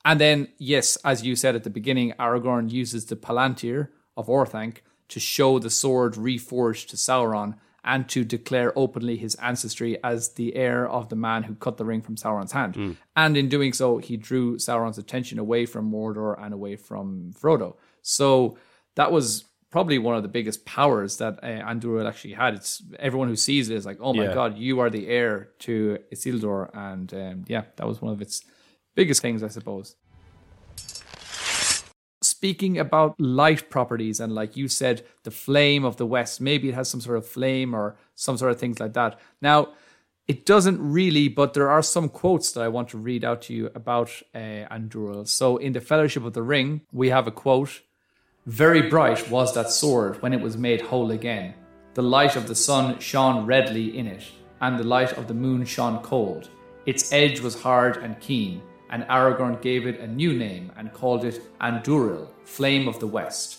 And then, yes, as you said at the beginning, Aragorn uses the Palantir of Orthanc to show the sword reforged to Sauron and to declare openly his ancestry as the heir of the man who cut the ring from Sauron's hand. And in doing so, he drew Sauron's attention away from Mordor and away from Frodo. So that was probably one of the biggest powers that uh, Anduril actually had. It's everyone who sees it is like, oh my Yeah. god, you are the heir to Isildur, and um, yeah, that was one of its biggest things, I suppose. speaking about light properties and like you said, the flame of the west. Maybe it has some sort of flame or some sort of things like that. Now, it doesn't really, but there are some quotes that I want to read out to you about uh. So in the Fellowship of the Ring, we have a quote Very bright was that sword when it was made whole again. The light of the sun shone redly in it, and the light of the moon shone cold. Its edge was hard and keen, and Aragorn gave it a new name and called it Andúril, Flame of the West.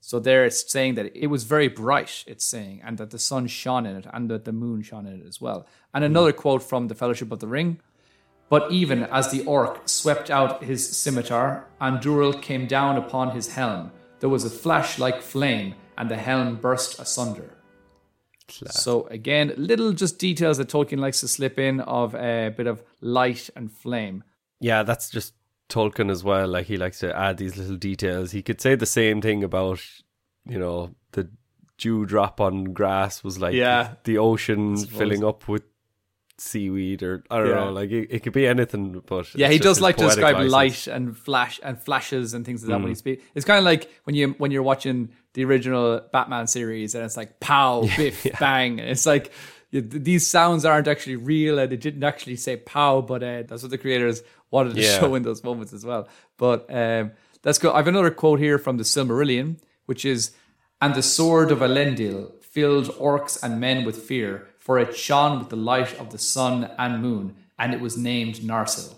So there it's saying that it was very bright, it's saying, and that the sun shone in it and that the moon shone in it as well. And another quote from the Fellowship of the Ring. But even as the orc swept out his scimitar, Andúril came down upon his helm. There was a flash like flame, and the helm burst asunder. So again, little just details that Tolkien likes to slip in of a bit of light and flame. Yeah, that's just Tolkien as well. Like he likes to add these little details. He could say the same thing about, you know, the dew drop on grass was like Yeah. the ocean filling up with seaweed or I don't Yeah. know. Like it, it could be anything, but Yeah, he does like to describe license. light and flash and flashes and things like that when he Mm. speaks. It's kind of like when you when you're watching the original Batman series and it's like pow, biff, bang. And it's like these sounds aren't actually real and it didn't actually say pow, but uh, that's what the creators wanted to Yeah. show in those moments as well. But um, that's good. I have another quote here from the Silmarillion, which is, "And the sword of Elendil filled orcs and men with fear, for it shone with the light of the sun and moon, and it was named Narsil."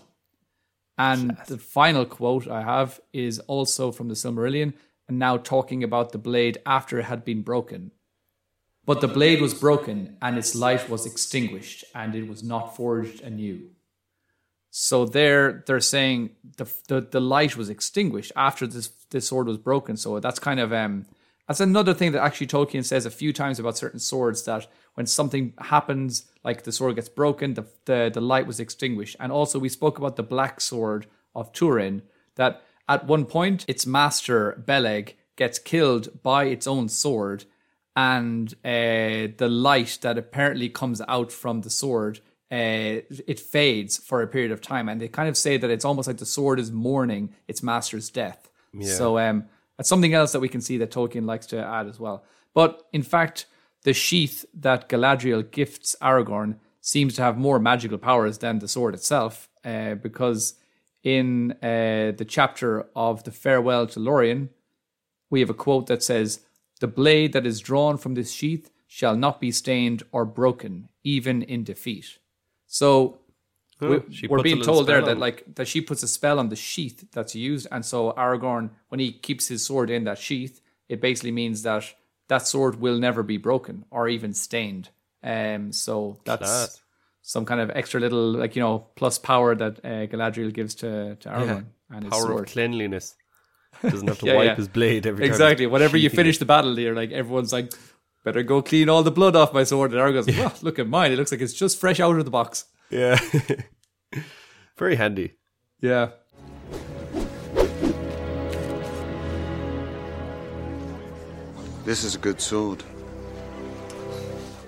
And the final quote I have is also from the Silmarillion, and now talking about the blade after it had been broken. But the blade was broken, and its light was extinguished, and it was not forged anew. So there, they're saying the, the the light was extinguished after this this sword was broken. So that's kind of um that's another thing that actually Tolkien says a few times about certain swords that when something happens, like the sword gets broken, the the, the light was extinguished. And also we spoke about the black sword of Turin that at one point its master Beleg gets killed by its own sword and uh, the light that apparently comes out from the sword uh, it fades for a period of time and they kind of say that it's almost like the sword is mourning its master's death. So um, that's something else that we can see that tolkien likes to add as well. But in fact the sheath that galadriel gifts aragorn seems to have more magical powers than the sword itself uh, because in uh, the chapter of the farewell to lorien we have a quote that says, The blade that is drawn from this sheath shall not be stained or broken, even in defeat. So we, we're being told there that on. like that she puts a spell on the sheath that's used, and so Aragorn, when he keeps his sword in that sheath, it basically means that that sword will never be broken or even stained. Um, so that's some kind of extra little like you know plus power that uh, Galadriel gives to to Aragorn and his Power sword. of cleanliness. Doesn't have to Yeah, wipe yeah. his blade every time. Exactly. Whenever you finish it. the battle, you're like everyone's like, better go clean all the blood off my sword. And Aragorn goes, well, look at mine. It looks like it's just fresh out of the box. Yeah. Very handy. Yeah. This is a good sword.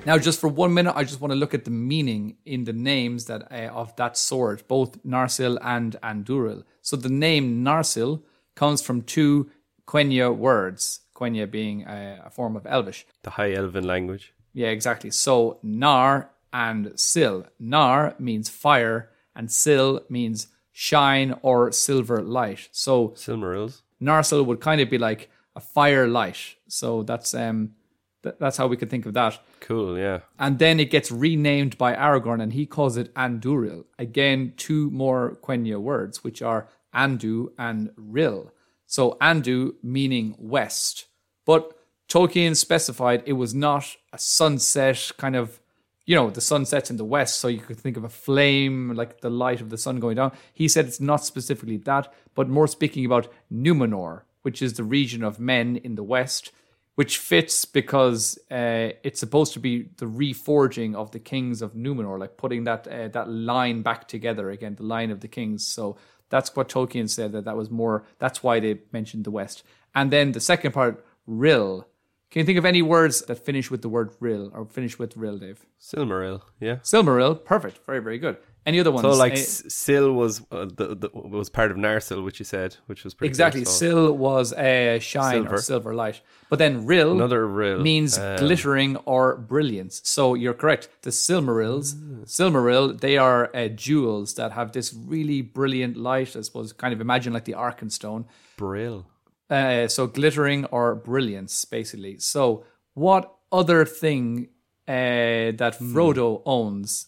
Now, just for one minute, I just want to look at the meaning in the names that uh, of that sword, both Narsil and Anduril. So the name Narsil comes from two Quenya words. Quenya being a, a form of Elvish. The high elven language. Yeah, exactly. So Nar and Sil. Nar means fire, and Sil means shine or silver light. So Silmarils. Narsil would kind of be like a fire light. So that's um th- that's how we could think of that. Cool, yeah. And then it gets renamed by Aragorn, and he calls it Anduril. Again, two more Quenya words, which are Andu and Ril. So Andu meaning west, but Tolkien specified it was not a sunset kind of, you know, the sun sets in the west, so you could think of a flame like the light of the sun going down. He said it's not specifically that, but more speaking about Numenor, which is the region of men in the west which fits because uh, it's supposed to be the reforging of the kings of Numenor, like putting that uh, that line back together again, the line of the kings. So that's what Tolkien said that that was more. That's why they mentioned the West. And then the second part, Rill. Can you think of any words that finish with the word Rill or finish with Rill, Dave? Silmaril, yeah. Silmaril, perfect, very very good. Any other ones? So like S- Sil was uh, the, the was part of Narsil, which you said, which was pretty good, exactly. so- Sil was a shine Silver. or silver light, but then Rill Another Rill, means um, glittering or brilliance. So you're correct. The Silmarils, Ah. Silmaril, they are uh, jewels that have this really brilliant light. I suppose kind of imagine like the Arkenstone. Brill. Uh, so glittering or brilliance, basically. So what other thing uh, that Hmm. Frodo owns?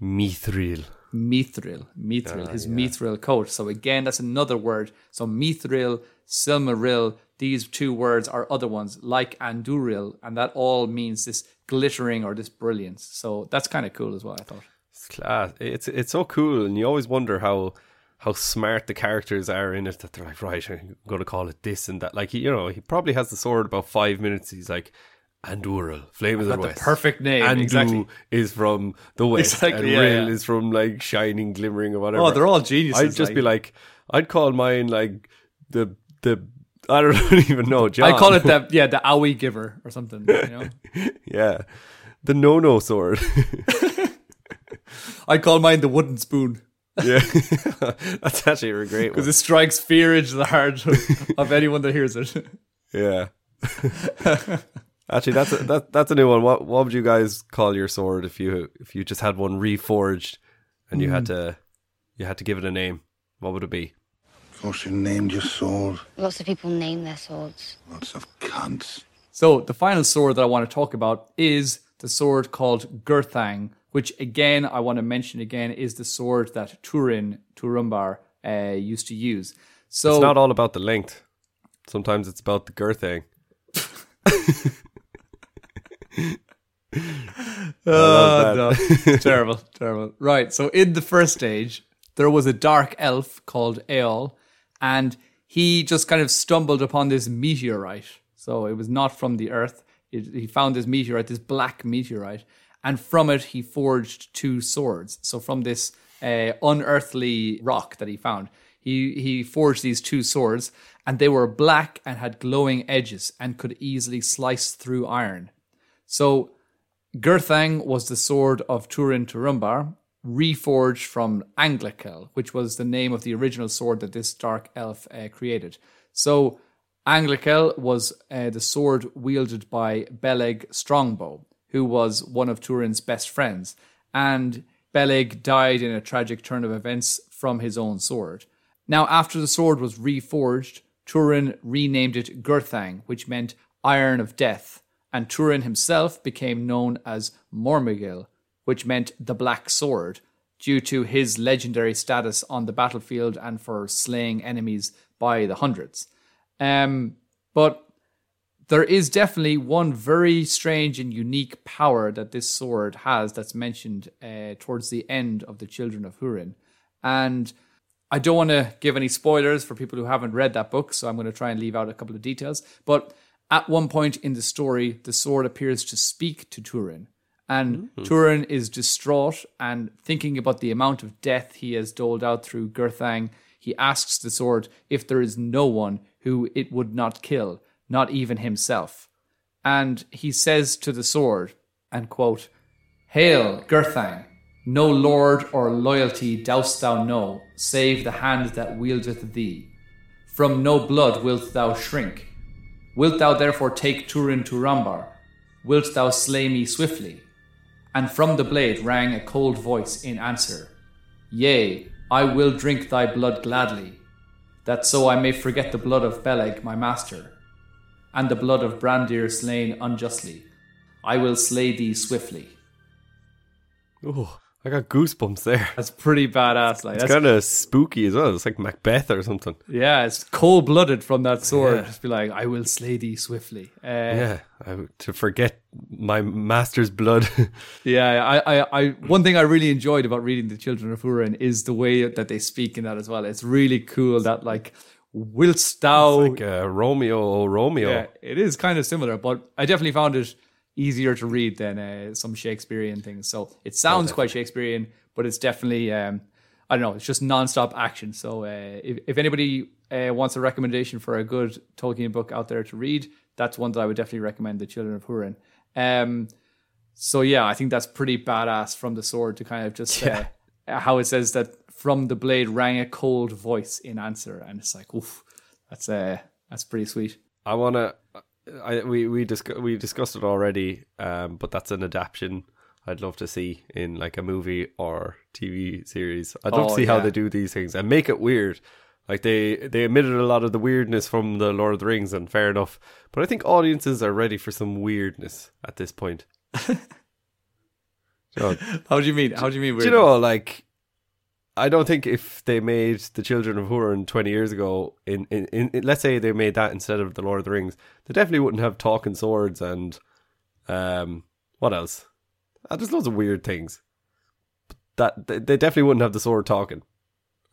Mithril. Mithril, Mithril, Ah, his Mithril coat. So again, that's another word. So Mithril, Silmaril, these two words are other ones like Anduril, and that all means this glittering or this brilliance. So that's kind of cool as well. I thought. It's class. It's it's so cool, and you always wonder how how smart the characters are in it. That they're like, right, I'm going to call it this and that. Like you know, he probably has the sword about five minutes. He's like. Anduril, Flame of the got the perfect name, Andu exactly. is from the West, Exactly, and yeah, yeah. is from like Shining, Glimmering, or whatever. Oh, they're all geniuses. I'd just be like, I'd call mine like the the I don't even know. John. I call it the yeah the Owie giver or something. You know, yeah, the no no sword. I call mine the wooden spoon yeah, that's actually a great one. because it strikes fear into the heart of, of anyone that hears it. Yeah. Actually, that's a, that that's a new one. What what would you guys call your sword if you if you just had one reforged and you Hmm. had to you had to give it a name? What would it be? Of course, you named your sword. Lots of people name their swords. Lots of cunts. So the final sword that I want to talk about is the sword called Gurthang, which again I want to mention again is the sword that Turin Turambar uh, used to use. So It's not all about the length. Sometimes it's about the girthing. Oh, no. terrible, terrible. Right. So in the first stage, there was a dark elf called Eol, and he just kind of stumbled upon this meteorite. So it was not from the Earth. It, he found this meteorite, this black meteorite, and from it he forged two swords. So from this uh, unearthly rock that he found, he he forged these two swords, and they were black and had glowing edges and could easily slice through iron. So Gurthang was the sword of Turin Turambar, reforged from Anglachel, which was the name of the original sword that this dark elf uh, created. So Anglachel was uh, the sword wielded by Beleg Strongbow, who was one of Turin's best friends, and Beleg died in a tragic turn of events from his own sword. Now, after the sword was reforged, Turin renamed it Gurthang, which meant Iron of Death, and Turin himself became known as Mormegil, which meant the Black Sword, due to his legendary status on the battlefield and for slaying enemies by the hundreds. Um, but there is definitely one very strange and unique power that this sword has that's mentioned uh, towards the end of the Children of Hurin. And I don't want to give any spoilers for people who haven't read that book, so I'm going to try and leave out a couple of details. But at one point in the story, the sword appears to speak to Turin. And Turin is distraught and thinking about the amount of death he has doled out through Gurthang. He asks the sword if there is no one who it would not kill, not even himself. And he says to the sword, and quote, Hail, Gurthang! No lord or loyalty dost thou know, save the hand that wieldeth thee. From no blood wilt thou shrink. Wilt thou therefore take Turin Turambar? Wilt thou slay me swiftly? And from the blade rang a cold voice in answer Yea, I will drink thy blood gladly, that so I may forget the blood of Beleg my master, and the blood of Brandir slain unjustly. I will slay thee swiftly. Oh, I got goosebumps there. That's pretty badass. Like It's kind of spooky as well. It's like Macbeth or something. yeah, it's cold blooded from that sword. Yeah. Just be like, I will slay thee swiftly. Uh, Yeah, I, to forget my master's blood. Yeah, I, I, I, one thing I really enjoyed about reading The Children of Hurin is the way that they speak in that as well. It's really cool that like, whilst thou, like uh, Romeo, oh Romeo. yeah, it is kind of similar, but I definitely found it easier to read than uh, some Shakespearean things. So it sounds quite Shakespearean, but it's definitely, um, I don't know, it's just non-stop action. So uh, if, if anybody uh, wants a recommendation for a good Tolkien book out there to read, that's one that I would definitely recommend, The Children of Hurin. Um, so yeah, I think that's pretty badass from the sword to kind of just uh, how it says that from the blade rang a cold voice in answer, and it's like, oof, that's uh, that's pretty sweet. I want to. I we we discuss, we discussed it already, um, but that's an adaptation I'd love to see in like a movie or TV series. I'd love Oh, to see how they do these things and make it weird. Like they they omitted a lot of the weirdness from the Lord of the Rings, and fair enough. But I think audiences are ready for some weirdness at this point. So, How do you mean? How do you mean? do you know, like, I don't think if they made the Children of Hurin twenty years ago, in, in, in, in- let's say they made that instead of the Lord of the Rings, they definitely wouldn't have talking swords and um, what else? Uh, there's loads of weird things. That they they definitely wouldn't have the sword talking,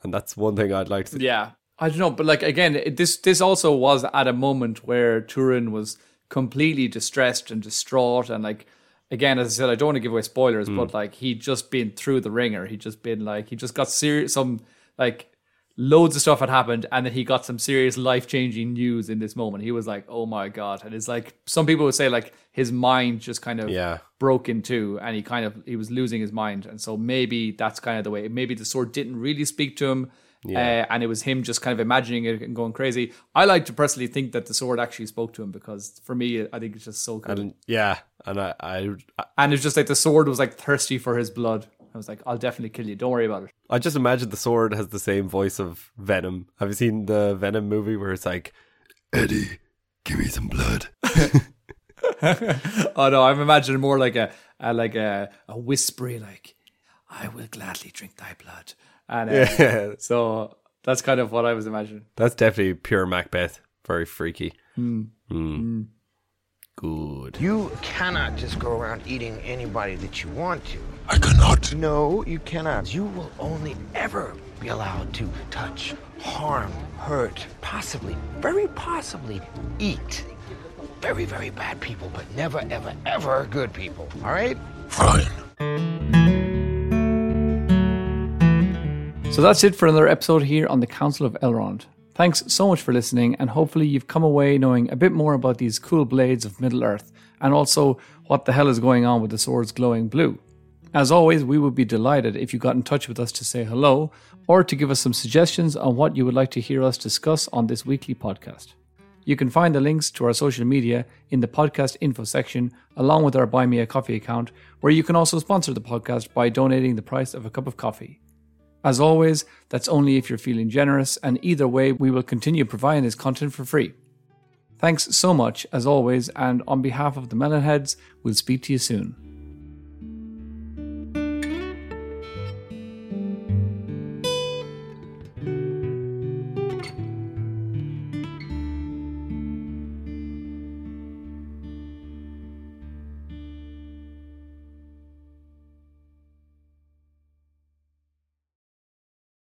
and that's one thing I'd like to. see. Yeah, I don't know, but like again, it- this this also was at a moment where Turin was completely distressed and distraught, and like again, as I said, I don't want to give away spoilers, hmm. but like he'd just been through the ringer. He'd just been like he just got serious. Some like loads of stuff had happened, and then he got some serious life changing news in this moment. He was like, "Oh my god!" And it's like some people would say like his mind just kind of Yeah. broke in two and he kind of he was losing his mind and so maybe that's kind of the way maybe the sword didn't really speak to him uh, and it was him just kind of imagining it and going crazy. I like to personally think that the sword actually spoke to him because for me i think it's just so cool and, And yeah, and I, I it's just like the sword was like thirsty for his blood. I was like i'll definitely kill you. Don't worry about it. I just imagine the sword has the same voice of Venom. Have you seen the Venom movie where it's like, Eddie, give me some blood? oh no i'm imagining more like a, a like a, a whispery like i will gladly drink thy blood and uh, Yeah. so that's kind of what i was imagining That's definitely pure Macbeth. Very freaky. Mm. Good. You cannot just go around eating anybody that you want to. I cannot. No, you cannot. You will only ever be allowed to touch, harm, hurt, possibly, very possibly, eat very, very bad people, but never, ever, ever good people. All right? Fine. So that's it for another episode here on the Council of Elrond. Thanks so much for listening, and hopefully you've come away knowing a bit more about these cool blades of Middle Earth, and also what the hell is going on with the swords glowing blue. As always, we would be delighted if you got in touch with us to say hello, or to give us some suggestions on what you would like to hear us discuss on this weekly podcast. You can find the links to our social media in the podcast info section, along with our Buy Me a Coffee account, where you can also sponsor the podcast by donating the price of a cup of coffee. As always, that's only if you're feeling generous, and either way, we will continue providing this content for free. Thanks so much, as always, and on behalf of the Mellon Heads, we'll speak to you soon.